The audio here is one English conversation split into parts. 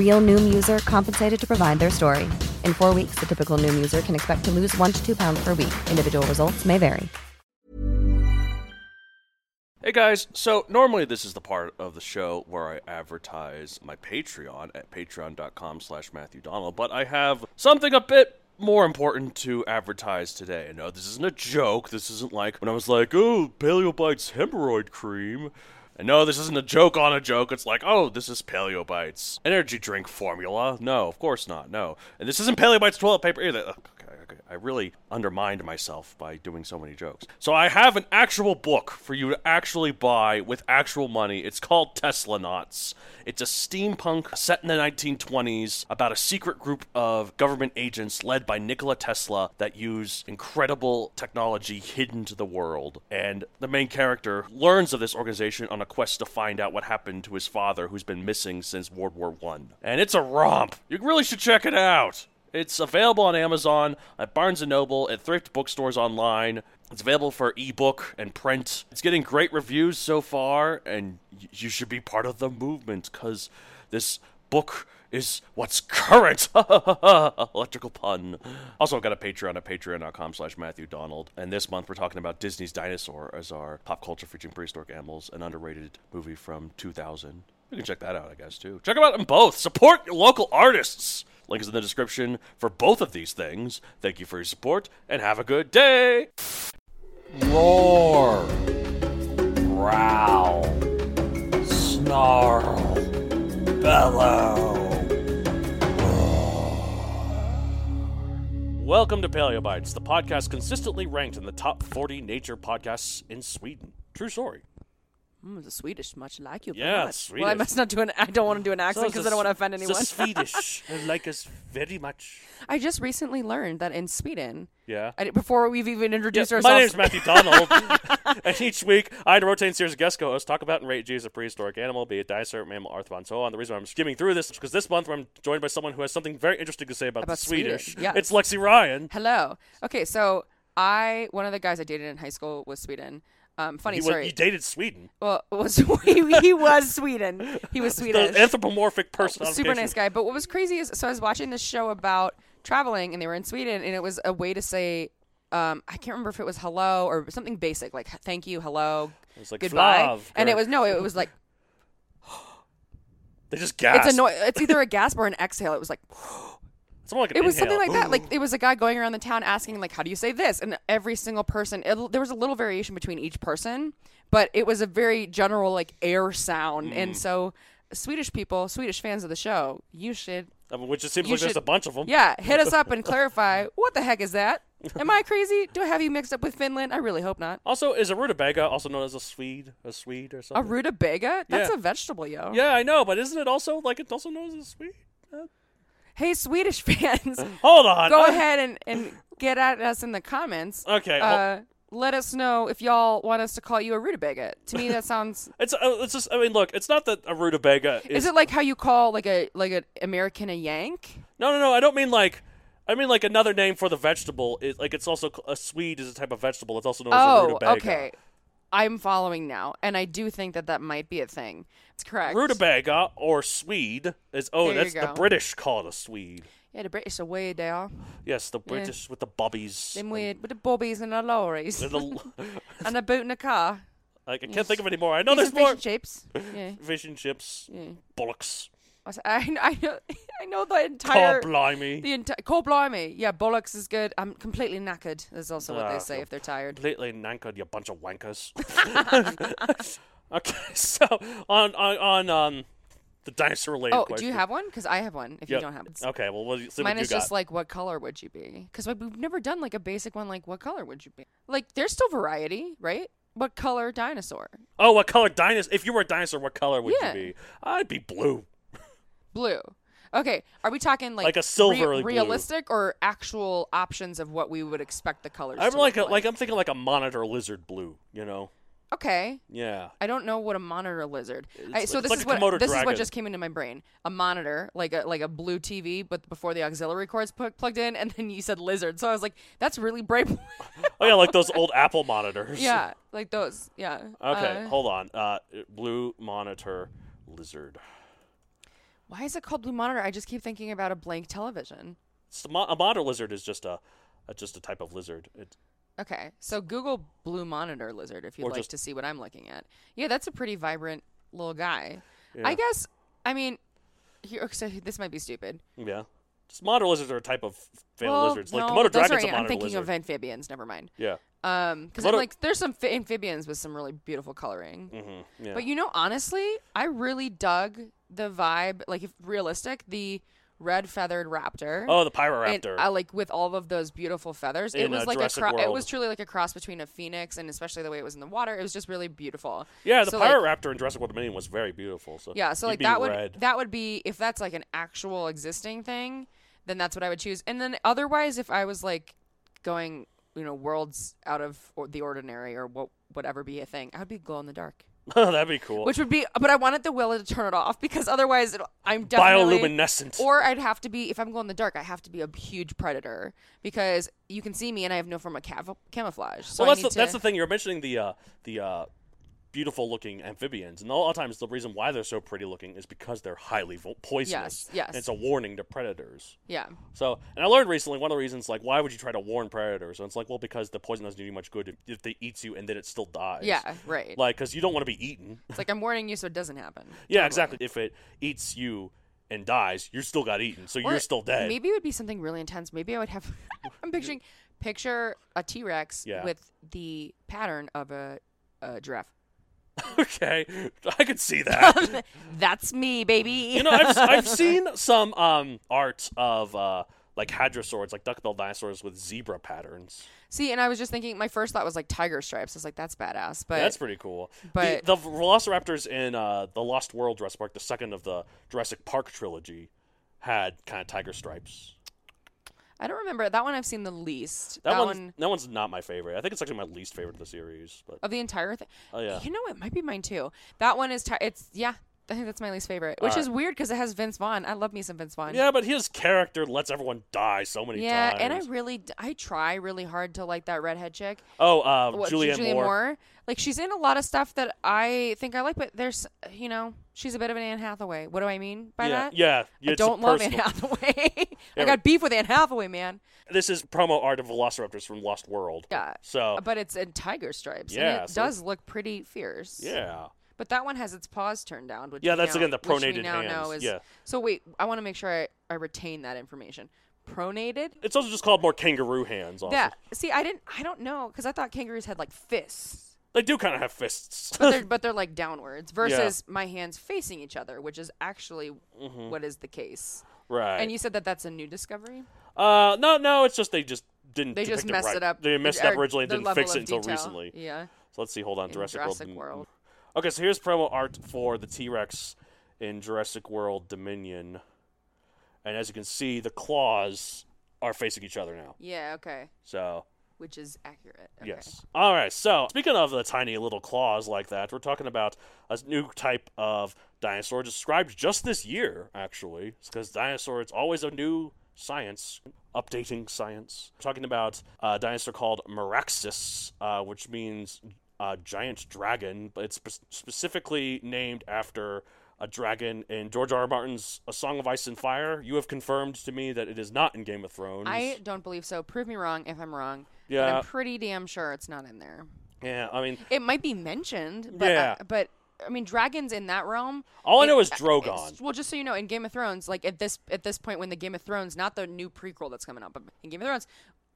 Real Noom user compensated to provide their story. In four weeks, the typical Noom user can expect to lose one to two pounds per week. Individual results may vary. Hey guys, so normally this is the part of the show where I advertise my Patreon at patreon.com slash Matthew Donald, but I have something a bit more important to advertise today. No, this isn't a joke. This isn't like when I was like, oh, Paleobites hemorrhoid cream. And no, this isn't a joke on a joke. It's like, oh, this is Paleobites energy drink formula. No, of course not. No. And this isn't Paleobites toilet paper either. I really undermined myself by doing so many jokes. So I have an actual book for you to actually buy with actual money. It's called Tesla Knots. It's a steampunk set in the 1920s about a secret group of government agents led by Nikola Tesla that use incredible technology hidden to the world. And the main character learns of this organization on a quest to find out what happened to his father, who's been missing since World War One. And it's a romp. You really should check it out. It's available on Amazon, at Barnes & Noble, at thrift bookstores online. It's available for ebook and print. It's getting great reviews so far, and you should be part of the movement because this book is what's current. Electrical pun. Also, I've got a Patreon at patreon.com slash Matthew Donald. And this month we're talking about Disney's Dinosaur as our pop culture featuring prehistoric animals, an underrated movie from 2000. You can check that out, I guess, too. Check them out in both. Support your local artists. Link is in the description for both of these things. Thank you for your support, and have a good day. Roar, growl, snarl, bellow. Welcome to Paleobites, the podcast consistently ranked in the top 40 nature podcasts in Sweden. True story. Mm, the Swedish, much like you. Yeah, much. Swedish. Well, I must not do an. I don't want to do an accent because I don't want to offend anyone. The Swedish like us very much. I just recently learned that in Sweden, Yeah. I, before we've even introduced Yeah, my name ourselves, is Matthew Donald, and each week I rotating series of guest co-hosts talk about and rate G as a prehistoric animal, be it dinosaur, mammal, arthropod, and so on. The reason I'm skimming through this is because this month I'm joined by someone who has something very interesting to say about, About the Swedish. Sweden, yes. It's Lexi Ryan. Hello. Okay, so I one of the guys I dated in high school was Sweden. Um, funny He, story. he dated Sweden. well, was he, he was Sweden. He was Swedish. The anthropomorphic person. super nice guy. But what was crazy is, so I was watching this show about traveling, and they were in Sweden, and it was a way to say, um, I can't remember if it was hello or something basic like thank you, hello, like goodbye, Flav, and it was no, it was like They just gasped. it's a no, it's either a gasp or an exhale. It was like like an it was something inhale. like that. Like it was a guy going around the town asking like, how do you say this? And every single person, it, there was a little variation between each person, but it was a very general like air sound, Mm. and so. Swedish people, Swedish fans of the show, you should I mean, which it seems You like there's a bunch of them. Yeah, hit us up and clarify what the heck is that? Am I crazy? Do I have you mixed up with Finland? I really hope not. Also, is a rutabaga also known as a Swede, a Swede or something? A rutabaga? That's Yeah. a vegetable, yo. yeah, I know, but isn't it also like it's also known as a Swede? Hey, Swedish fans, Hold on. go ahead and, and get at us in the comments. Okay. hol- Uh, let us know if y'all want us to call you a rutabaga. To me, that sounds. it's uh, it's just I mean, look, it's not that a rutabaga is. Is it like how you call like a like an American a Yank? No, no, no. I don't mean like. I mean like another name for the vegetable. Is like it's also a Swede is a type of vegetable. It's also known as a Oh, rutabaga. okay. I'm following now, and I do think that that might be a thing. It's correct. Rutabaga or Swede is oh There that's the go. British call it a Swede. Yeah, the British are weird. They are. Yes, the British with the bobbies. Them weird with the bobbies and the lorries and the- and the boot in the car. like, I can't think of any more. I know there's and fish more. and chips. Yeah, Fish and chips, yeah. bullocks. What's- I, I know I know the entire God blimey. the entire Cole Blimey. Yeah, bollocks is good. I'm completely knackered. Is also what Ah, they say if they're tired. Completely knackered, you bunch of wankers. okay, so on on on um the dinosaur related Oh, question. do you have one? Because I have one. If Yep. you don't have, it. Okay, well, we'll mine is got. just like, what color would you be? Because we've never done like a basic one. Like, what color would you be? Like, there's still variety, right? What color dinosaur? oh, what color dinosaur? If you were a dinosaur, what color would Yeah. you be? I'd be blue. Blue. Okay, are we talking like Like a silvery blue. realistic or actual options of what we would expect the colors? I'm to like a, look like I'm thinking like a monitor lizard blue. You know? okay. Yeah. I don't know what a monitor lizard. I, so like- this is like what this is what just came into my brain. A monitor, like a like a blue TV, but before the auxiliary cords put, plugged in, and then you said lizard. So I was like, that's really bright. Oh yeah, like those old Apple monitors. yeah, like those. Yeah. Okay, Uh, hold on. Uh, blue monitor lizard. Why is it called blue monitor? I just keep thinking about a blank television. It's a, mo- a monitor lizard is just a, a just a type of lizard. It, Okay, so Google blue monitor lizard if you'd like just- to see what I'm looking at. Yeah, that's a pretty vibrant little guy. Yeah. I guess. I mean, here. So this might be stupid. yeah. Just monitor lizards are a type of family well, lizards. Like no, Komodo that's dragon's right. a monitor I'm thinking lizard. of amphibians. Never mind. yeah. Um, because Komodo- like there's some fi- amphibians with some really beautiful coloring. Mm-hmm. Yeah. But you know, honestly, I really dug the vibe. Like, if realistic, the red feathered raptor. oh, the Pyroraptor. I like with all of those beautiful feathers. it was uh, like Jurassic a cro- it was truly like a cross between a phoenix and especially the way it was in the water. It was just really beautiful. yeah, the so, like- Pyroraptor in Jurassic World Dominion was very beautiful. So Yeah, so like that would red. that would be if that's like an actual existing thing, then that's what I would choose. And then otherwise, if I was like going, you know, worlds out of or the ordinary or what whatever be a thing, I would be glow in the dark, Oh, That'd be cool. which would be. But I wanted the will to turn it off because otherwise, it, I'm definitely Bioluminescent. Or I'd have to be if I'm going in the dark. I have to be a huge predator because you can see me and I have no form of cav- camouflage. So well, that's the, that's the thing. You're mentioning the uh, the uh, beautiful looking amphibians, and a lot of times the reason why they're so pretty looking is because they're highly vo- poisonous. Yes, yes. And it's a warning to predators. Yeah. So, and I learned recently one of the reasons, like, why would you try to warn predators? And it's like, well, because the poison doesn't do you much good if, if they eats you and then it still dies. Yeah. Right. Like, because you don't want to be eaten. it's like I'm warning you so it doesn't happen. Yeah, Totally. exactly. If it eats you and dies, you're still got eaten, so Or you're still dead. Maybe it would be something really intense. Maybe I would have. I'm picturing picture a T Rex Yeah. with the pattern of a, a giraffe. okay, I could see that. That's me, baby. you know, I've, I've seen some um, art of uh, like hadrosaurs, like duck-billed dinosaurs with zebra patterns. See, and I was just thinking. My first thought was like tiger stripes. I was like, that's badass. But That's pretty cool. but- the, the Velociraptors in uh, the Lost World Jurassic Park, the second of the Jurassic Park trilogy, had kind of tiger stripes. I don't remember that one. I've seen the least. That, That, one's, one that one's not my favorite. I think it's actually my least favorite of the series. But of the entire thing. oh yeah, You know, it might be mine too. That one is. Ti- it's yeah. I think that's my least favorite, which is weird because it has Vince Vaughn. I love me some Vince Vaughn. yeah, but his character lets everyone die so many times. Yeah, times. and I really, d- I try really hard to like that redhead chick. oh, uh, What, Julianne, Moore. Like she's in a lot of stuff that I think I like, but there's, you know, she's a bit of an Anne Hathaway. What do I mean by yeah, that? yeah, I it's don't love Anne personal. Hathaway. I got beef with Anne Hathaway, man. This is promo art of Velociraptors from Lost World. Yeah. So But it's in tiger stripes. Yeah, and it so- does look pretty fierce. yeah, But that one has its paws turned down. Which Yeah, that's now- again the pronated hands. is- Yeah. So wait, I want to make sure I, I retain that information. Pronated. it's also just called more kangaroo hands. Also. That see, I didn't. I don't know because I thought kangaroos had like fists. They do kind of have fists. but they're but they're like downwards versus my hands facing each other, which is actually what is the case. Mm-hmm. right. And you said that that's a new discovery. Uh, no, no, it's just they just didn't. They just messed right. it up. They messed it up originally and didn't fix it until detail. recently. Yeah. So let's see. Hold on, In Jurassic, Jurassic World. World. Okay, so here's promo art for the T Rex in Jurassic World Dominion, and as you can see, the claws are facing each other now. Yeah. Okay. So Which is accurate. Okay. Yes. All right. So, speaking of the tiny little claws like that, we're talking about a new type of dinosaur described just this year, actually. because dinosaur, it's always a new science, updating science. We're talking about a dinosaur called Meraxes, uh, which means uh, giant dragon, but it's spe- specifically named after a dragon in George R. R. Martin's A Song of Ice and Fire. You have confirmed to me that it is not in Game of Thrones. I don't believe so. Prove me wrong if I'm wrong. But Yeah. I'm pretty damn sure it's not in there. yeah, I mean, It might be mentioned, but Yeah. uh, but I mean, dragons in that realm. All I know is uh, Drogon. Well, just so you know, in Game of Thrones, like at this at this point, when the Game of Thrones, not the new prequel that's coming up, but in Game of Thrones,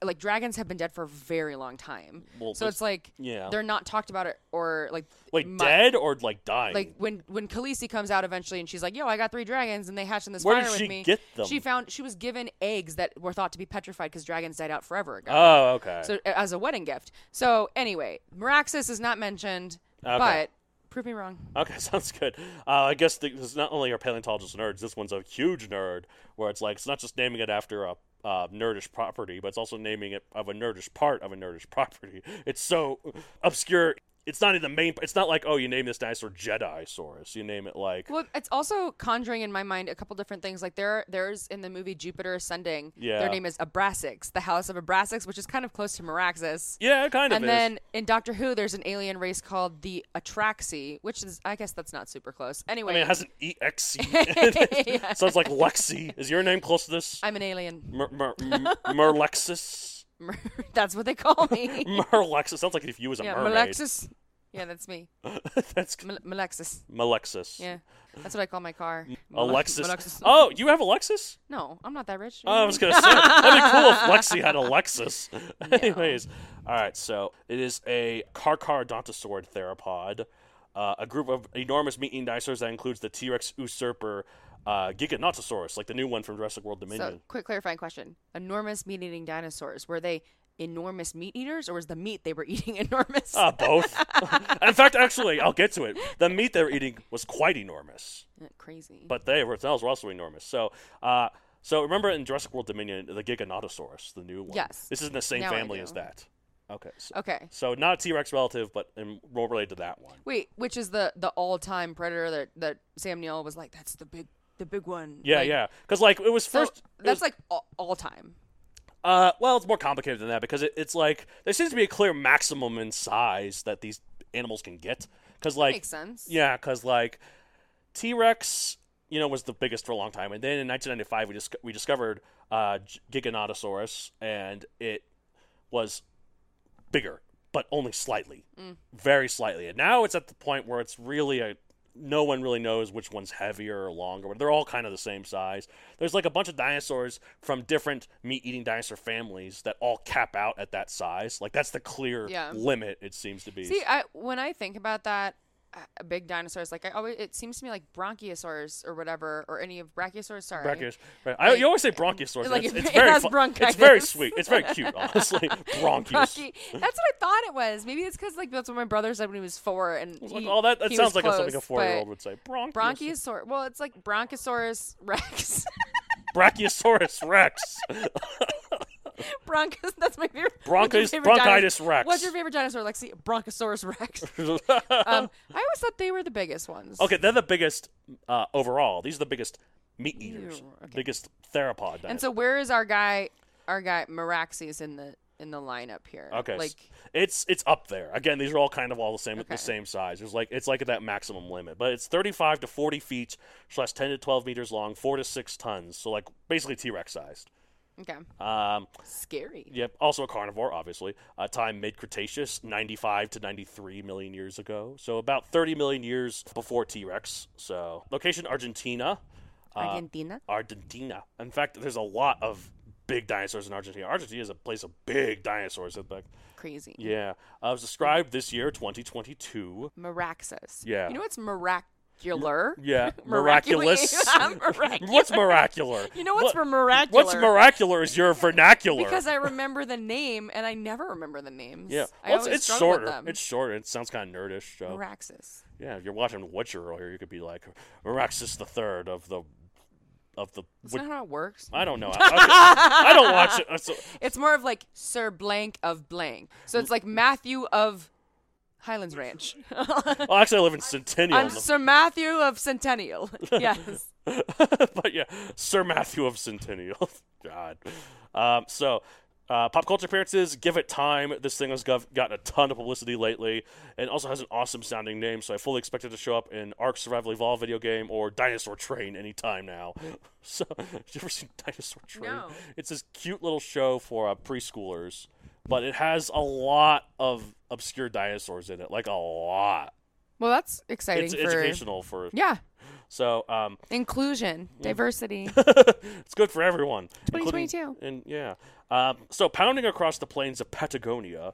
like dragons have been dead for a very long time. Well, so it's like yeah. they're not talked about it or like Wait, mu- dead or like dying? Like when when Khaleesi comes out eventually, and she's like, "Yo, I got three dragons, and they hatched in this Where fire did with she me." get them? She found she was given eggs that were thought to be petrified because dragons died out forever ago. oh, okay. So as a wedding gift. So anyway, Meraxes is not mentioned, Okay. but prove me wrong. Okay, sounds good. Uh, I guess the, this not only are paleontologists nerds, this one's a huge nerd, where it's like it's not just naming it after a uh, nerdish property, but it's also naming it of a nerdish part of a nerdish property. It's so obscure. It's not in the main. It's not like oh, you name this dinosaur Jedi-saurus. You name it like Well, it's also conjuring in my mind a couple different things. Like there, there's in the movie Jupiter Ascending. Yeah. Their name is Abraxas, the House of Abraxas, which is kind of close to Meraxes. yeah, it kind of And is. then in Doctor Who, there's an alien race called the Atraxi, which is, I guess that's not super close. Anyway, I mean, it has an ex in it. Sounds like Lexi. Is your name close to this? I'm an alien. Mer- Mer- Mer- Merlexis. that's what they call me. Merlexis sounds like if you was a yeah, mermaid. Melexis. Yeah, that's me. That's Mel- Melexis. Malexis. Yeah, that's what I call my car. Alexis. Oh, you have a Lexus? No, I'm not that rich. Oh, I was gonna say that'd be cool if Lexi had a Lexus. Anyways, all right. So it is a Carcharodontosaur theropod, uh, a group of enormous meat-eating dinosaurs that includes the T-Rex usurper uh, Giganotosaurus, like the new one from Jurassic World Dominion. So, quick clarifying question: Enormous meat-eating dinosaurs were they enormous meat eaters, or was the meat they were eating enormous? Uh, both. in fact, actually, I'll get to it. The meat they were eating was quite enormous, Uh, Crazy. but they themselves were also enormous. So, uh, so remember in Jurassic World Dominion, the Giganotosaurus, the new one. Yes. This is in the same Now family as that. Okay. So, okay. so not T Rex relative, but in, more related to that one. Wait, which is the the all-time predator that that Sam Neill was like? That's the big the big one. Yeah, Like, yeah. Because like it was So first. it that's was- like all, all time. Uh, well, it's more complicated than that because it, it's like there seems to be a clear maximum in size that these animals can get. Because like Makes sense. Yeah, because like T Rex, you know, was the biggest for a long time, and then in 1995 we dis- we discovered uh, Giganotosaurus, and it was bigger, but only slightly, very slightly. And now it's at the point where it's really a no one really knows which one's heavier or longer. They're all kind of the same size. There's like a bunch of dinosaurs from different meat-eating dinosaur families that all cap out at that size. Like that's the clear Yeah. limit. It seems to be. See, I when I think about that, big dinosaurs like I always it seems to me like Bronchiosaurus or whatever or any of Brachiosaurus. Sorry, Brachiosaurus. Right. I, Like, you always say bronchiosaurus. like it's, it- it's it very has fu- It's very sweet. It's very cute, honestly. Bronchius. Bronchi- That's what I thought it was. Maybe it's because like that's what my brother said when he was four, and It's like, oh, that, that he sounds was like a, something a four-year-old would say. Bronchius. Bronchiosaurus. Well, it's like Bronchosaurus Rex. Brachiosaurus rex. Bronchus. That's my favorite. favorite bronchitis dinosaur- Rex. What's your favorite dinosaur, Lexi? Bronchosaurus Rex. um, I always thought they were the biggest ones. okay, they're the biggest uh, overall. These are the biggest meat eaters, Ew, okay. biggest theropod. And so where is our guy? Our guy Meraxes in the in the lineup here. Okay, Like it's it's up there. Again, these are all kind of all the same Okay. the same size. There's like it's like at that maximum limit, but it's 35 to 40 feet slash 10 to 12 meters long, four to six tons. So like basically T-Rex sized. Okay, Um, scary. Yep. Also a carnivore, obviously. Uh, time mid Cretaceous, 95 to 93 million years ago. So about 30 million years before T Rex. So location Argentina. Uh, Argentina. Argentina. In fact, there's a lot of big dinosaurs in Argentina. Argentina is a place of big dinosaurs. It's Like, Crazy. yeah. Uh, it was described this year, 2022. Meraxes. Yeah. You know what's miracular? Yeah. Miraculous. Miraculous. What's miracular? You know what's What- miracular? What's miraculous is your vernacular. Because I remember the name and I never remember the names. yeah. Well, it's, it's shorter. It's shorter. It sounds kind of nerdish. So. Meraxes. Yeah, if you're watching Witcher earlier, you could be like Meraxes the Third of the of the. That's not how it works. I don't know. I, I- I don't watch it. So, It's more of like Sir Blank of Blank. So it's like Matthew of Highlands Ranch. well, actually, I live in Centennial. I'm Sir Matthew of Centennial. yes. but yeah, Sir Matthew of Centennial. God. Um, so, uh, pop culture appearances, give it time. This thing has gov- gotten a ton of publicity lately, and also has an awesome sounding name. So I fully expect it to show up in Ark Survival Evolved video game or Dinosaur Train anytime now. So, have you ever seen Dinosaur Train? No. It's this cute little show for uh, preschoolers, but it has a lot of obscure dinosaurs in it, like a lot. Well, that's exciting It's for educational for yeah so um, inclusion, diversity. it's good for everyone. 2022. And yeah. Um, so pounding across the plains of Patagonia.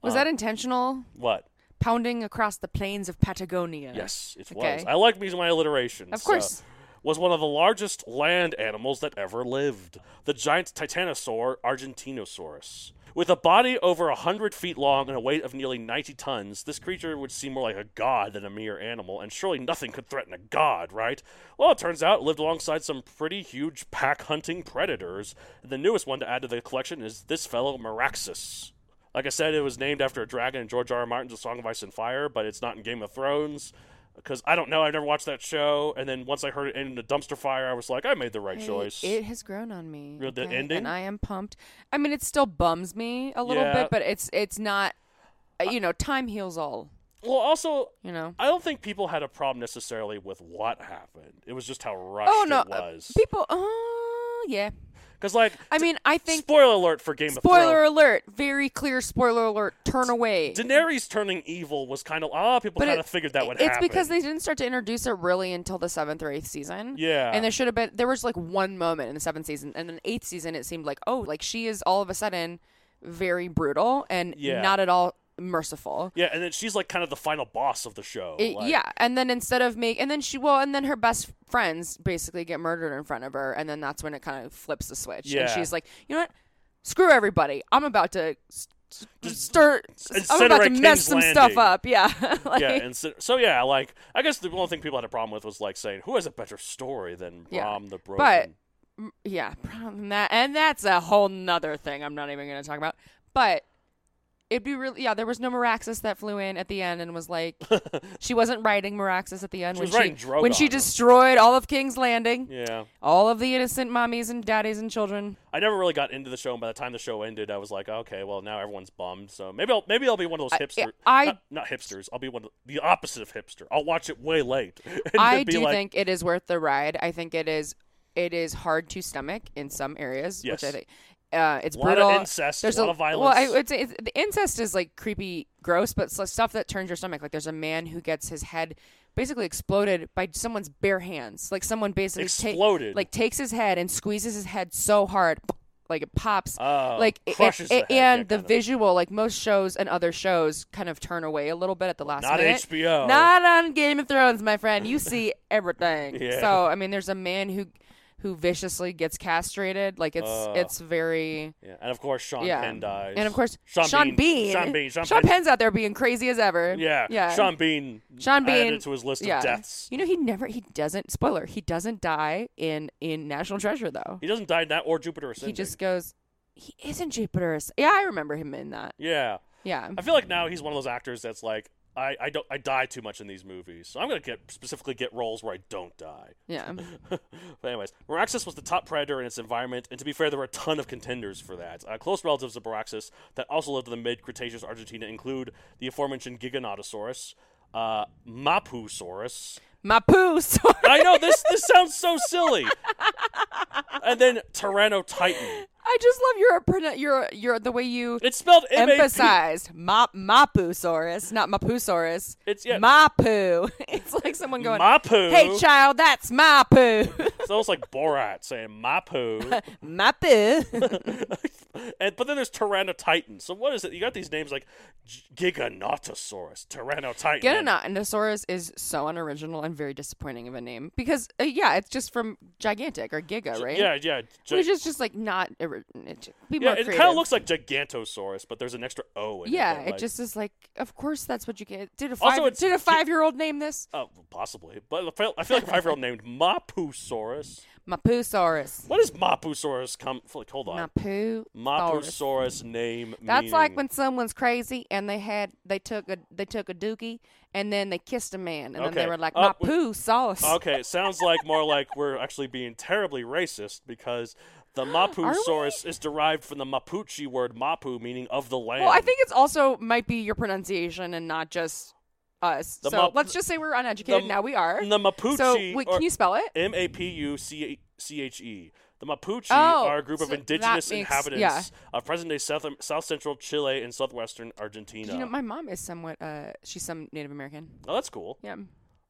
Was that intentional? What? Pounding across the plains of Patagonia. Yes, it Okay. was. I like using my alliterations. Of course. was one of the largest land animals that ever lived. The giant Titanosaur Argentinosaurus. With a body over 100 feet long and a weight of nearly 90 tons, this creature would seem more like a god than a mere animal, and surely nothing could threaten a god, right? Well, it turns out it lived alongside some pretty huge pack hunting predators. The newest one to add to the collection is this fellow Meraxes. Like I said, it was named after a dragon in George R. R. Martin's A Song of Ice and Fire, but it's not in Game of Thrones. Because I don't know, I've never watched that show. And then once I heard it in the dumpster fire, I was like, I made the right Hey, choice. It has grown on me. The okay? ending? and I am pumped. I mean, it still bums me a little Yeah. bit, but it's it's not. uh, You know, time heals all. well, also, You know. I don't think people had a problem necessarily with what happened. It was just how rushed Oh no, it uh, was. people. Oh yeah. Because, like, I mean, I think. spoiler alert for Game of Thrones. Spoiler alert! Very clear spoiler alert. Turn away. Daenerys turning evil was kind of, a lot of people kind of figured that would it's happen. because they didn't start to introduce it really until the seventh or eighth season. Yeah. And there should have been there was like one moment in the seventh season, and then eighth season it seemed like oh like she is all of a sudden very brutal and Yeah. not at all merciful. Yeah, and then she's like kind of the final boss of the show. It- like- yeah, and then instead of make, and then she well, and then her best friends basically get murdered in front of her, and then that's when it kind of flips the switch, Yeah. and she's like, you know what, screw everybody, I'm about to start, I'm about to incinerate mess King's some stuff up, yeah, like, yeah, and so, so yeah, like I guess the only thing people had a problem with was like saying who has a better story than Yeah. Bran the Broken. But yeah, problem that, and that's a whole nother thing. I'm not even going to talk about. But it'd be really yeah. There was no Meraxes that flew in at the end and was like, she wasn't riding Meraxes at the end She when she when she destroyed all of King's Landing, yeah, all of the innocent mommies and daddies and children. I never really got into the show. And by the time the show ended, I was like, okay, well now everyone's bummed. So maybe I'll maybe I'll be one of those I- hipster. I- not, not hipsters. I'll be one of the opposite of hipster. I'll watch it way late. I do like, think it is worth the ride. I think it is it is hard to stomach in some areas, Yes. which I think. Uh, it's A lot of brutal. incest, There's a lot of violence. Well. I say it's, the incest is like creepy, gross, but stuff that turns your stomach. Like there's a man who gets his head basically exploded by someone's bare hands. Like someone basically ta- Exploded? like takes his head and squeezes his head so hard, like it pops. Oh, like it- crushes it- the and the of. visual, like most shows and other shows, kind of turn away a little bit at the last not minute. HBO. Not on Game of Thrones, my friend. You see everything. Yeah. So I mean, there's a man who who viciously gets castrated. Like it's Uh, it's very Yeah, and of course Sean yeah. Penn dies. And of course, Sean, Sean, Bean. Sean Bean. Sean, Sean Penn. Penn's out there being crazy as ever. Yeah, Yeah. Sean Bean. Sean Bean added to his list yeah. of deaths. You know, he never he doesn't spoiler, he doesn't die in in National Treasure though. He doesn't die in that or Jupiter He just goes he isn't Jupiter. Ass- Yeah, I remember him in that. yeah. Yeah. I feel like now he's one of those actors that's like, I, I don't I die too much in these movies, so I'm gonna get specifically get roles where I don't die. Yeah. but anyways, Meraxes was the top predator in its environment, and to be fair, there were a ton of contenders for that. Uh, close relatives of Meraxes that also lived in the mid-Cretaceous Argentina include the aforementioned Giganotosaurus, uh, Mapusaurus. My I know this this sounds so silly. and then Tyrannotitan. I just love your your your the way you It's spelled M A P. emphasized Mop Mapusaurus, not Mapusaurus. It's- yeah. Mapu. It's like someone going, Mapu. "Hey, child, that's Mapu." It's almost like Borat saying Mapu. Mapu. and but then there's Tyrannotitan. So what is it? You got these names like G- Giganotosaurus, Tyrannotitan. Giganotosaurus is so unoriginal and very disappointing of a name because uh, yeah, it's just from gigantic or giga, right? Yeah, yeah. Gi- Which is just like not. It- Be yeah, more it kind of looks like Gigantosaurus, but there's an extra O in Yeah, it. that, it like- just is like. Of course, that's what you get. Did a Also, five? it's- Did a five-year-old name this? Oh, possibly. But I feel, I feel like a five-year-old named Mapusaurus. Mapusaurus. What does Mapusaurus come? Like, hold on. Mapu. Mapusaurus name. That's like when someone's crazy and they had they took a they took a dookie and then they kissed a man and then they were like Uh, poo sauce. Okay, it sounds like more like we're actually being terribly racist because the? Mapusaurus is derived from the Mapuche word Mapu, meaning of the land. Well, I think it's also might be your pronunciation and not just us. The so Map- let's just say we're uneducated. the- now we are. the Mapuche. So wait, can you spell it? M A P U C H E. The Mapuche Oh, are a group of so that indigenous makes- inhabitants yeah. of present-day South South Central Chile and southwestern Argentina. You know, my mom is somewhat. Uh, she's some Native American. oh, that's cool. Yeah.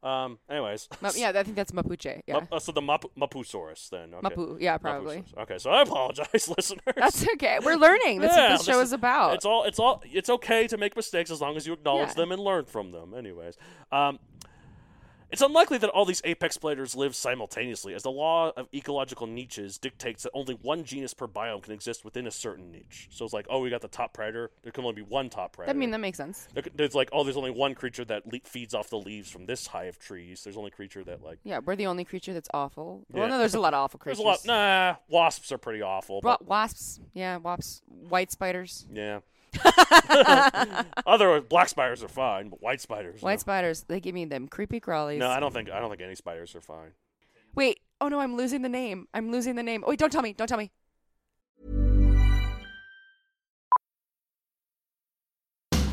Um. Anyways. Yeah, I think that's Mapuche. Yeah. Uh, so the Mapu- Mapusaurus then. Okay. Mapu. Yeah, probably. Mapusaurus. Okay, so I apologize, listeners. That's okay. We're learning. That's Yeah, what this show this is about. It's all. It's all. It's okay to make mistakes as long as you acknowledge Yeah. them and learn from them. Anyways, um, it's unlikely that all these apex predators live simultaneously, as the law of ecological niches dictates that only one genus per biome can exist within a certain niche. So it's like, oh, we got the top predator. There can only be one top predator. I mean, that makes sense. There There's like, oh, there's only one creature that le- feeds off the leaves from this hive of trees. There's only creature that like. Yeah, we're the only creature that's awful. Yeah. Well, no, there's a lot of awful There's creatures. a lot. Nah, wasps are pretty awful. Wa- But, wasps. Yeah, wasps. White spiders. yeah. Other black spiders are fine, but white spiders. White no. spiders. They give me them creepy crawlies. No, I don't think I don't think any spiders are fine. Wait. Oh no, I'm losing the name. I'm losing the name. Oh, wait, don't tell me. Don't tell me.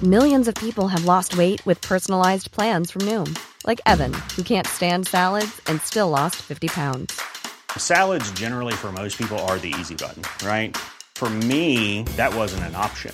Millions of people have lost weight with personalized plans from Noom, like Evan, who can't stand salads and still lost 50 pounds. Salads, generally, for most people, are the easy button, right? For me, that wasn't an option.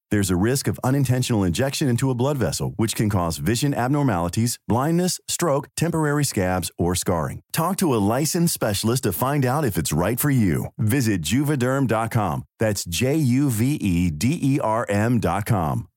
There's a risk of unintentional injection into a blood vessel, which can cause vision abnormalities, blindness, stroke, temporary scabs, or scarring. Talk to a licensed specialist to find out if it's right for you. Visit juvederm.com. That's J U V E D E R M.com.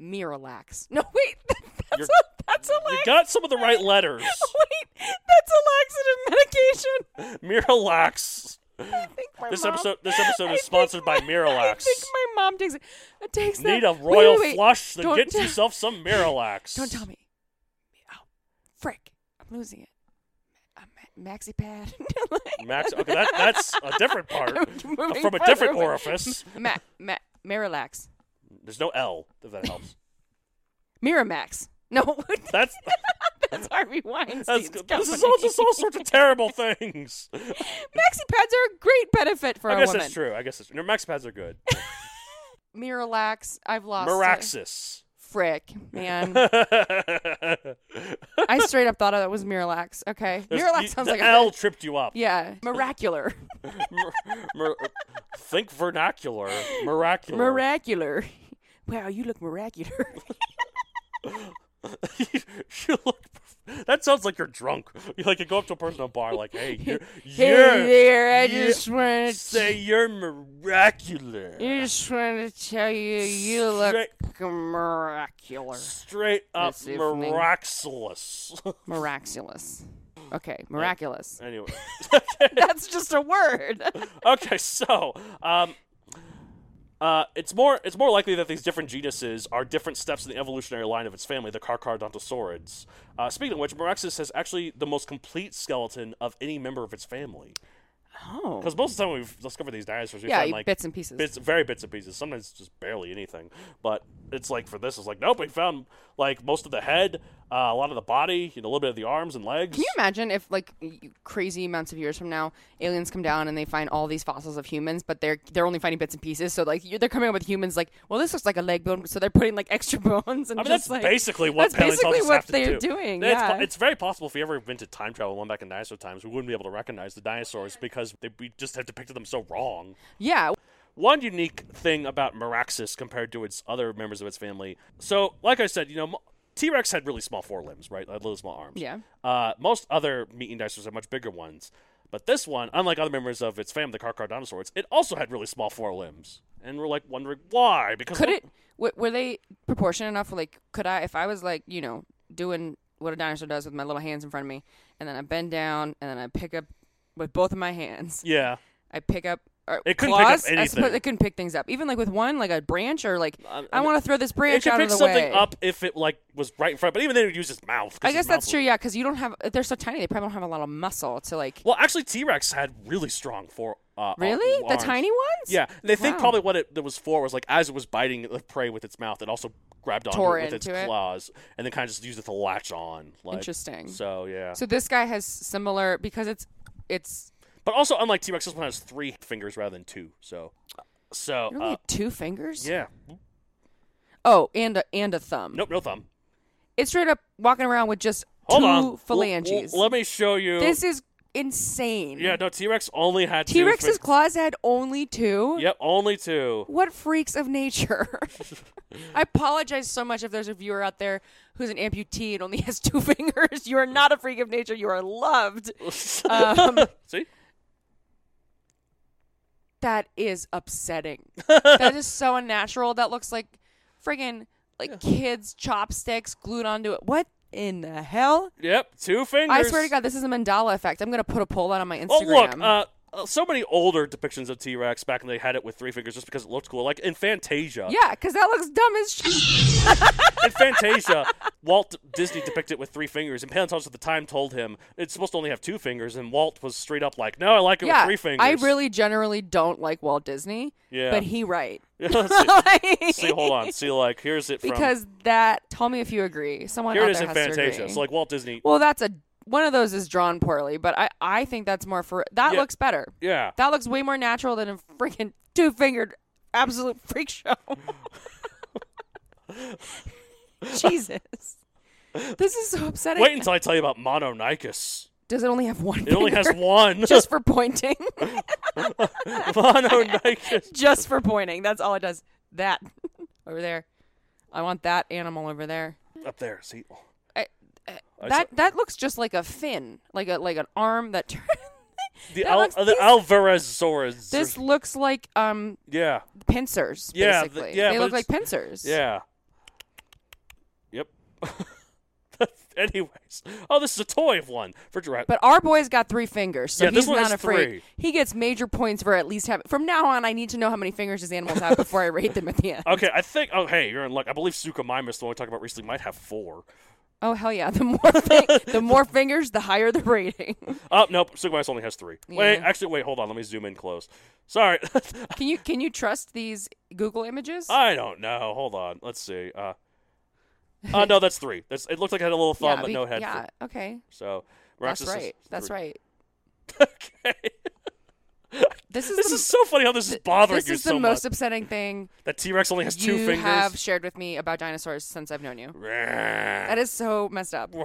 Miralax. No, wait. That's You're- a that's a You got some of the right letters. Wait, that's a laxative medication. Miralax. I think my This mom- episode this episode is sponsored by think- I Miralax. think my mom takes it. it takes that. Need a royal wait, wait. flush? Then get tell- yourself some Miralax. Don't tell me. Oh, frick! I'm losing it. Maxi pad. Max. Okay, that, that's a different part uh, from a different orifice. Ma- ma- Miralax. There's no L if that helps. Miramax. No, That's that's Harvey Weinstein's that's. This is all just all sorts of terrible things. Maxi pads are a great benefit for I a guess woman. that's true. I guess it's true. No, Max pads are good. Miralax. I've lost. it. Miraxis. Frick, man. I straight up thought that was Miralax. Okay, There's- Miralax you- sounds like L a tripped you up. yeah, miracular, Mir- mir- think vernacular. Miracular. miracular. Wow, you look miracular. you look. That sounds like you're drunk. You like you go up to a person at a bar, like, "Hey, you're, hey you're there, I you- just wanted to, say you're miraculous." I just want to tell you you look miraculous. Straight up miraculous. miraculous. Okay, miraculous. anyway, That's just a word. okay, so um, uh, it's more it's more likely that these different genuses are different steps in the evolutionary line of its family, the Carcharodontosaurids. Uh, speaking of which, Meraxes has actually the most complete skeleton of any member of its family. oh, Because most of the time we've discovered these dinosaurs, we yeah, find like bits and pieces. bits, very bits and pieces. Sometimes just barely anything. But it's like for this, it's like nope, we found like most of the head, uh, a lot of the body, you know, a little bit of the arms and legs. Can you imagine if, like, crazy amounts of years from now, aliens come down and they find all these fossils of humans, but they're they're only finding bits and pieces. So, like, you they're coming up with humans, like, well, this looks like a leg bone, so they're putting like extra bones and I mean, just that's like basically what that's basically paleontologists what have to they're do. doing. It's, yeah, it's very possible if we ever invented time travel, went back in dinosaur times, we wouldn't be able to recognize the dinosaurs because they, we just have depicted them so wrong. yeah. One unique thing about Meraxes compared to its other members of its family. So, like I said, you know, T Rex had really small forelimbs, right? Like little small arms. Yeah. Uh, most other meat-eating dinosaurs have much bigger ones, but this one, unlike other members of its family, the Carcar dinosaurs, it also had really small forelimbs, and we're like wondering why. Because Could it? W- were they proportionate enough? Like, could I, if I was like, you know, doing what a dinosaur does with my little hands in front of me, and then I bend down, and then I pick up with both of my hands, Yeah. I pick up. It couldn't pick up claws, I anything. suppose it couldn't pick things up, even like with one, like a branch, or like Um, I want to throw this It branch could out pick of the something way. up if it like was right in front, but even then it would use its mouth. I guess that's true, yeah, because you don't have. They're so tiny, they probably don't have a lot of muscle to like. Well, actually, T Rex had really strong for. Uh, really, uh, the tiny ones? Yeah, they think Wow. probably what it, it was for was like as it was biting the prey with its mouth, it also grabbed onto Tore it with its it. claws, and then kind of just used it to latch on. Like, Interesting. So yeah, So this guy has similar because it's it's but also unlike T Rex, this one has three fingers rather than two. So, so you only uh, two fingers. yeah, Oh, and a and a thumb. nope, no thumb. It's straight up walking around with just Hold two on, phalanges. l- let me show you. this is insane. yeah, no, T Rex only had T Rex's claws had only two. Yep, only two. What freaks of nature? I apologize so much if there's a viewer out there who's an amputee and only has two fingers. You are not a freak of nature. You are loved. Um, See, that is upsetting. that is so unnatural. That looks like friggin' like kids' chopsticks glued onto it. What in the hell? yep, two fingers. I swear to God, this is a Mandela effect. I'm gonna put a poll out on my Instagram. Oh look, uh, Uh, so many older depictions of T Rex back when they had it with three fingers just because it looked cool. Like in Fantasia. yeah, because that looks dumb as shit. In Fantasia, Walt Disney depicted it with three fingers, and paleontologists at the time told him it's supposed to only have two fingers, and Walt was straight up like, "No, I like it yeah, with three fingers." I really generally don't like Walt Disney. Yeah. but he right. See. see, hold on. See, like here's it from because that. Tell me if you agree. Someone here it is in Fantasia. So like Walt Disney. well, that's a one of those is drawn poorly, but I I think that's more for that Yeah. looks better. yeah. That looks way more natural than a freaking two fingered absolute freak show. Jesus. This is so upsetting. Wait until I tell you about Mononykus. Does it only have one? It only has one. Just for pointing. Mononykus. Just for pointing. That's all it does. That over there. I want that animal over there. Up there. See. I, I that that looks just like a fin, like a like an arm that. turns. The, That Al- looks- the these- Alvarezsaurus. this looks like um Yeah. pincers. Yeah, the- basically. yeah, they but look like it's- pincers. Yeah. Yep. Anyways, oh, this is a toy of one for Jurassic. But our boy's got three fingers, so Yeah, this he's one not has afraid. three. He gets major points for at least having. From now on, I need to know how many fingers his animals have before I rate them at the end. Okay, I think. Oh, hey, you're in luck. I believe Suchomimus, the one we talked about recently, might have four. Oh hell yeah! The more fi- the more fingers, the higher the rating. Oh, nope. Suchomimus only has three. Wait, Yeah. actually, wait. Hold on. Let me zoom in close. Sorry. Can you can you trust these Google images? I don't know. Hold on. Let's see. Uh, uh no, that's three. That's. It Looks like it had a little thumb, but be- no head. Yeah. Okay. So. That's is right. That's three. right. okay. This is This the, is so funny how this is bothering this you This is so the most much. upsetting thing That T Rex only has two you fingers. have shared with me about dinosaurs since I've known you. That is so messed up.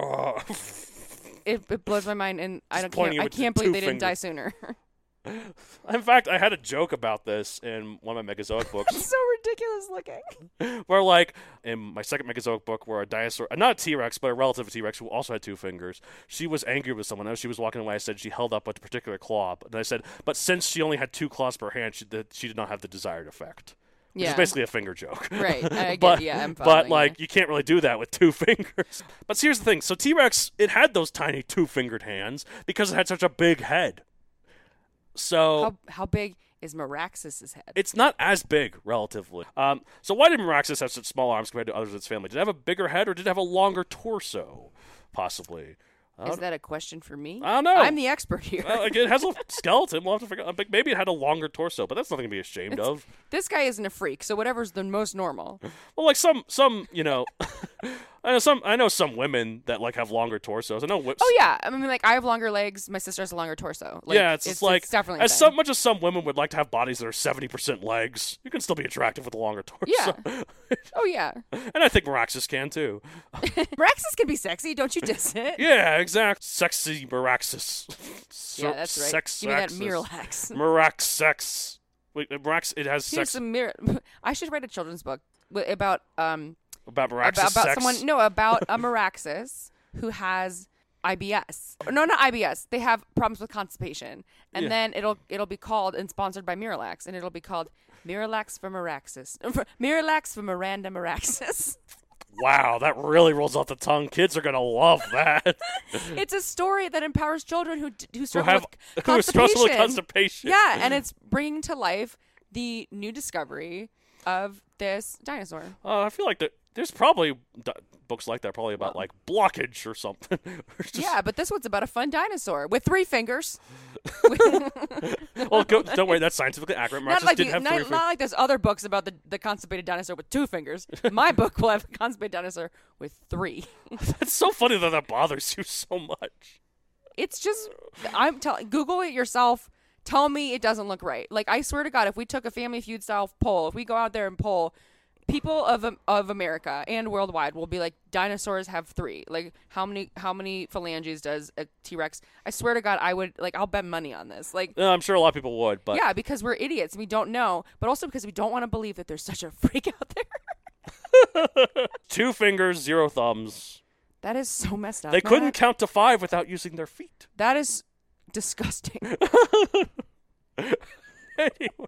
It, it blows my mind, and I don't can't, I can't believe they didn't die sooner. In fact, I had a joke about this in one of my Megazoic books. so ridiculous looking. where like in my second Megazoic book, where a dinosaur, uh, not a T Rex, but a relative of T Rex who also had two fingers, she was angry with someone. As she was walking away, I said she held up a particular claw, and I said, but since she only had two claws per hand, she did, she did not have the desired effect. Which Yeah. is basically a finger joke. Right, get- but, yeah, but like you. you can't really do that with two fingers. But here's the thing: so T Rex, it had those tiny two-fingered hands because it had such a big head. So How how big is Meraxes's head? it's not as big relatively. Um, so why did Meraxes have such small arms compared to others in its family? Did it have a bigger head or did it have a longer torso? Possibly. Is that a question for me? I don't know. I'm the expert here. Uh, it has a skeleton. We'll have to figure out. Like, Maybe it had a longer torso, but that's nothing to be ashamed It's- of. this guy isn't a freak, so whatever's the most normal. Well, like some, some, you know, I know some. I know some women that like have longer torsos. I know. Whips, Oh yeah, I mean like I have longer legs. My sister has a longer torso. Like, yeah, it's, just like definitely as some, much as some women would like to have bodies that are seventy percent legs, you can still be attractive with a longer torso. Yeah. Oh yeah, and I think Meraxes can too. Meraxes can be sexy. Don't you diss it? Yeah, exact. Sexy Meraxes. Yeah, that's right. Sex Give me that Miralax. Merax sex. Wait, Merax. It has Here's sex. some mirror. I should write a children's book about um About about, about someone no about a Maraxis who has IBS. No, not IBS. They have problems with constipation, and Yeah. then it'll it'll be called and sponsored by Miralax, and it'll be called Miralax for Maraxis. Miralax for Miranda Maraxis. Wow, that really rolls off the tongue. Kids are gonna love that. it's a story that empowers children who who struggle have with who are struggle with constipation. constipation. Yeah, and it's bringing to life the new discovery of this dinosaur. Uh, I feel like there, there's probably d- books like that, probably about like blockage or something. Just- Yeah, but this one's about a fun dinosaur with three fingers. Well, go, don't worry, that's scientifically accurate. not Meraxes like did the- have not, three. not like there's other books about the, the constipated dinosaur with two fingers. My book will have a constipated dinosaur with three. that's so funny that that bothers you so much. It's just I'm telling Google it yourself. Tell me it doesn't look right. Like I swear to God, if we took a Family Feud style poll, if we go out there and poll, people of of America and worldwide will be like dinosaurs have three. Like how many how many phalanges does a T Rex? I swear to God, I would like I'll bet money on this. Like I'm sure a lot of people would, but yeah, because we're idiots and we don't know, but also because we don't want to believe that there's such a freak out there. two fingers, zero thumbs. That is so messed up. They couldn't Matt. count to five without using their feet. That is disgusting. anyway.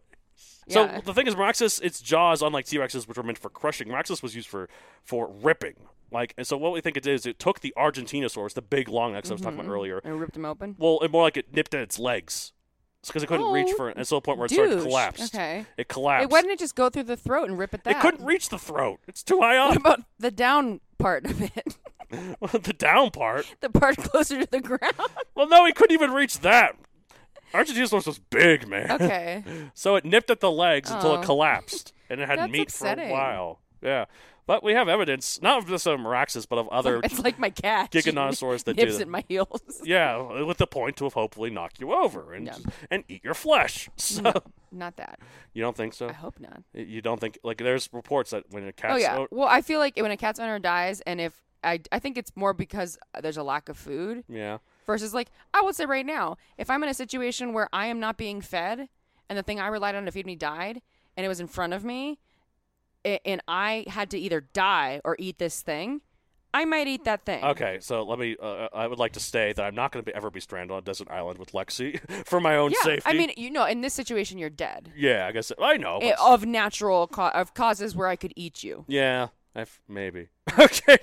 So Yeah. the thing is, Meraxes, its jaws, unlike T Rexes, which were meant for crushing, Meraxes was used for for ripping. Like, and so what we think it did is it took the Argentinosaurus, the big long necks I was talking about mm-hmm. earlier. and ripped them open. Well, it more like it nipped at its legs, because it couldn't reach Oh, for it. And so the point where it started douche. collapsed. Okay. It collapsed. It, why didn't it just go through the throat and rip at that? It couldn't reach the throat. It's too high up. What about the down part of it? the down part. the part closer to the ground? Well, no, he couldn't even reach that. Argentinosaurus was big, man. Okay. So it nipped at the legs until Oh. it collapsed, and it had That's meat for a while. Yeah, but we have evidence not of this of Meraxes, but of other. it's like my cat. Giganosaurs that do nips that. at my heels. yeah, with the point to hopefully knock you over and Yeah. and eat your flesh. So No, not that. you don't think so? I hope not. You don't think like there's reports that when a cat oh yeah. Well, I feel like when a cat's owner dies, and if I, I think it's more because there's a lack of food yeah versus like I would say right now, if I'm in a situation where I am not being fed, and the thing I relied on to feed me died, and it was in front of me, and I had to either die or eat this thing, I might eat that thing. Okay, so let me. Uh, I would like to state that I'm not going to ever be stranded on a desert island with Lexi for my own Yeah, safety. I mean, you know, in this situation, you're dead yeah, I guess I know. Eh, but- of natural ca- of causes where I could eat you. yeah, I f- maybe. okay.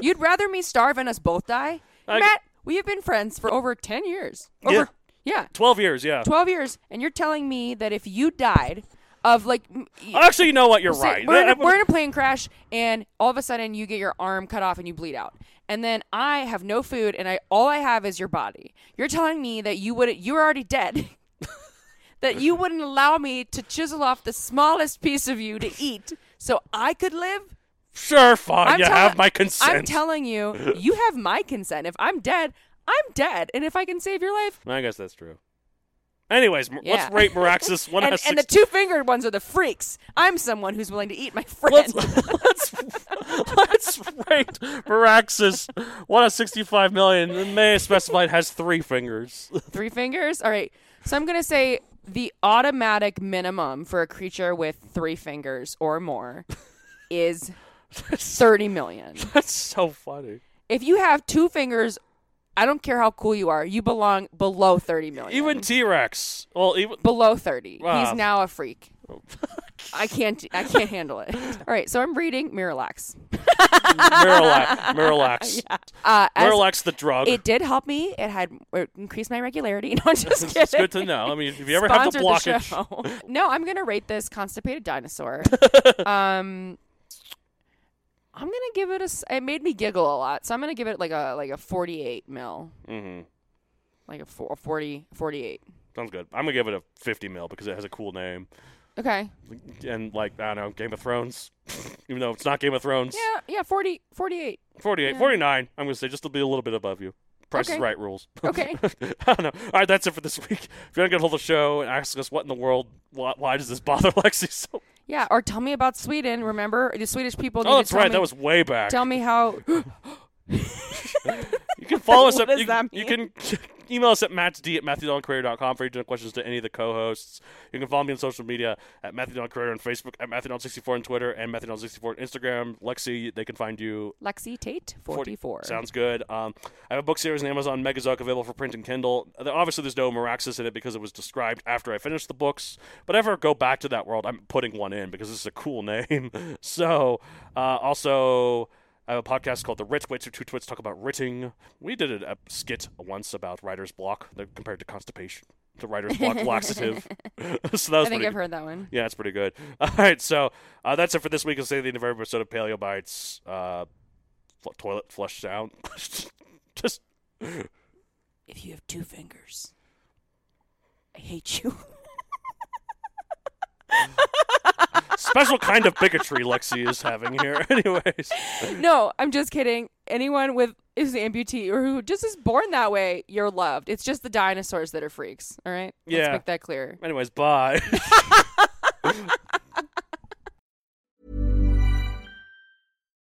You'd rather me starve and us both die, I- Matt? We have been friends for over ten years. Over, yeah, Twelve years. Yeah. twelve years, and you're telling me that if you died of like, Actually, you know what? You're say- right. we're, in a, we're in a plane crash, and all of a sudden you get your arm cut off and you bleed out, and then I have no food, and I all I have is your body. You're telling me that you would you're already dead. that you wouldn't allow me to chisel off the smallest piece of you to eat so I could live? Sure, fine. I'm you tell- have my consent. I'm telling you, you have my consent. If I'm dead, I'm dead. And if I can save your life, I guess that's true. Anyways, m Yeah. let's rate Meraxes one out and, and the two fingered ones are the freaks. I'm someone who's willing to eat my friend. Let's let's let's rate Meraxes one out of sixty-five million. The may specified has three fingers. Three fingers? All right. So I'm going to say the automatic minimum for a creature with three fingers or more is 30 million. That's so funny. If you have two fingers, I don't care how cool you are, you belong below 30 million. Even T Rex. Well, even below 30. Wow. He's now a freak. I can't I can't handle it. All right, so I'm reading Miralax. Miralax. Miralax. Uh, Miralax the drug. it did help me. It had it increased my regularity. No, I'm just kidding. it's good to know. I mean, if you ever have the blockage, show. no, I'm gonna rate this constipated dinosaur. um, I'm gonna give it a. It made me giggle a lot, so I'm gonna give it like a like a 48 mil, Mm-hmm. like a, four, a 40 48. sounds good. I'm gonna give it a 50 mil because it has a cool name. Okay. and like I don't know, Game of Thrones. Even though it's not Game of Thrones. Yeah, yeah, 40, 48. 48, Yeah. 49. I'm gonna say just to be a little bit above you. Price is right rules. Okay. I don't know. All right, that's it for this week. If you want to get a hold of the show and ask us what in the world, why, why does this bother Lexi so? Yeah, or tell me about Sweden. Remember, the Swedish people. Oh, that's right. Me, That was way back. Tell me how. You can follow us at you, you can email us at mattsd at matthewdoncareer.com for any questions to any of the co-hosts. You can follow me on social media at Matthew Don Career on Facebook, at MatthewDon64 on Twitter, and MatthewDon64 on Instagram. Lexi, they can find you Lexi Tate, 44. Sounds good. Um, I have a book series on Amazon Megazook available for print and Kindle. Obviously, there's no Meraxes in it because it was described after I finished the books. But if I ever go back to that world, I'm putting one in because this is a cool name. so, uh, also. I have a podcast called The Writ Wits, or Two Twits talk about writting. We did a, a skit once about writer's block that compared to constipation, to writer's block laxative. so that was I think I've heard that one. yeah, it's pretty good. All right, so uh, that's it for this week. I'll say the end of every episode of Paleo Bites. Uh, fl- toilet flush sound. Just If you have two fingers, I hate you. Special kind of bigotry Lexi is having here. Anyways, no, I'm just kidding. Anyone with is an amputee or who just is born that way, you're loved. It's just the dinosaurs that are freaks. All right. Let's Yeah. make that clear. anyways, bye.